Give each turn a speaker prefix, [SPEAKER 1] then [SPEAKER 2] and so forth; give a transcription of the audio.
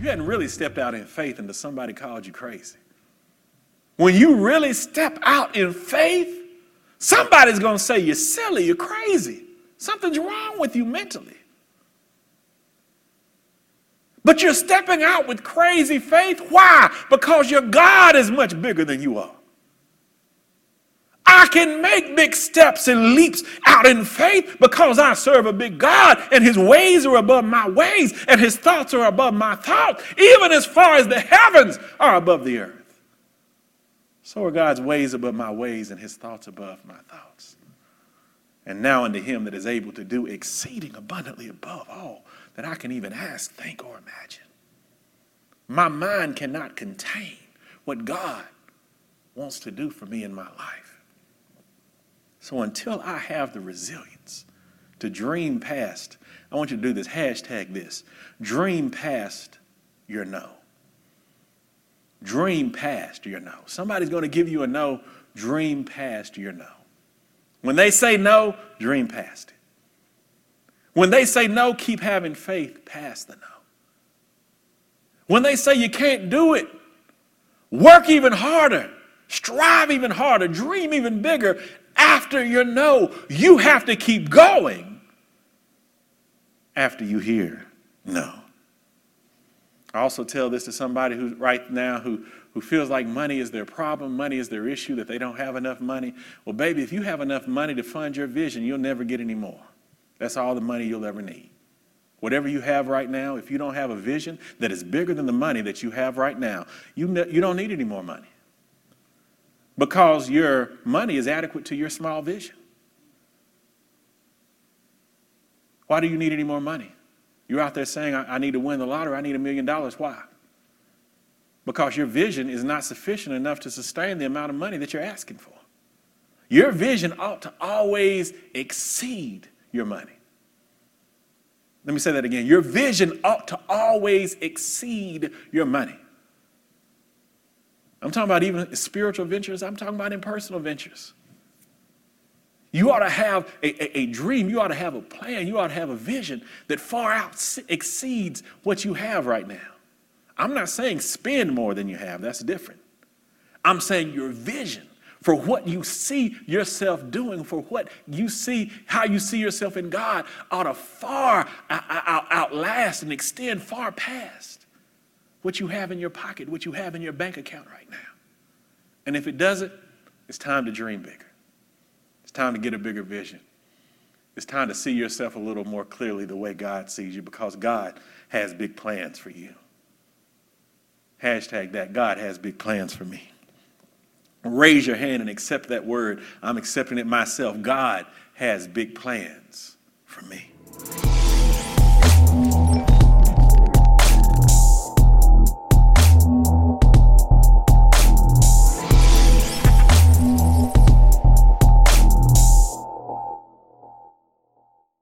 [SPEAKER 1] you hadn't really stepped out in faith until somebody called you crazy. When you really step out in faith, somebody's going to say you're silly, you're crazy. Something's wrong with you mentally. But you're stepping out with crazy faith. Why? Because your God is much bigger than you are. I can make big steps and leaps out in faith because I serve a big God and his ways are above my ways and his thoughts are above my thoughts, even as far as the heavens are above the earth. So are God's ways above my ways and his thoughts above my thoughts. And now unto him that is able to do exceeding abundantly above all that I can even ask, think, or imagine. My mind cannot contain what God wants to do for me in my life. So until I have the resilience to dream past, I want you to do this hashtag this dream past your no. Dream past your no. Somebody's going to give you a no, dream past your no. When they say no, dream past it. When they say no, keep having faith past the no. When they say you can't do it, work even harder, strive even harder, dream even bigger after your no. You have to keep going after you hear no. I also tell this to somebody who's right now who, who feels like money is their problem, money is their issue, that they don't have enough money. Well, baby, if you have enough money to fund your vision, you'll never get any more. That's all the money you'll ever need. Whatever you have right now, if you don't have a vision that is bigger than the money that you have right now, you, ne- you don't need any more money. Because your money is adequate to your small vision. Why do you need any more money? You're out there saying, I, I need to win the lottery, I need a million dollars. Why? Because your vision is not sufficient enough to sustain the amount of money that you're asking for. Your vision ought to always exceed your money. Let me say that again. Your vision ought to always exceed your money. I'm talking about even spiritual ventures, I'm talking about in personal ventures. You ought to have a, a, a, dream, you ought to have a plan, you ought to have a vision that far out exceeds what you have right now. I'm not saying spend more than you have, that's different. I'm saying your vision for what you see yourself doing, for what you see, how you see yourself in God, ought to far uh, uh, outlast and extend far past what you have in your pocket, what you have in your bank account right now. And if it doesn't, it's time to dream bigger. It's time to get a bigger vision. It's time to see yourself a little more clearly the way God sees you because God has big plans for you. Hashtag that God has big plans for me. Raise your hand and accept that word. I'm accepting it myself. God has big plans for me.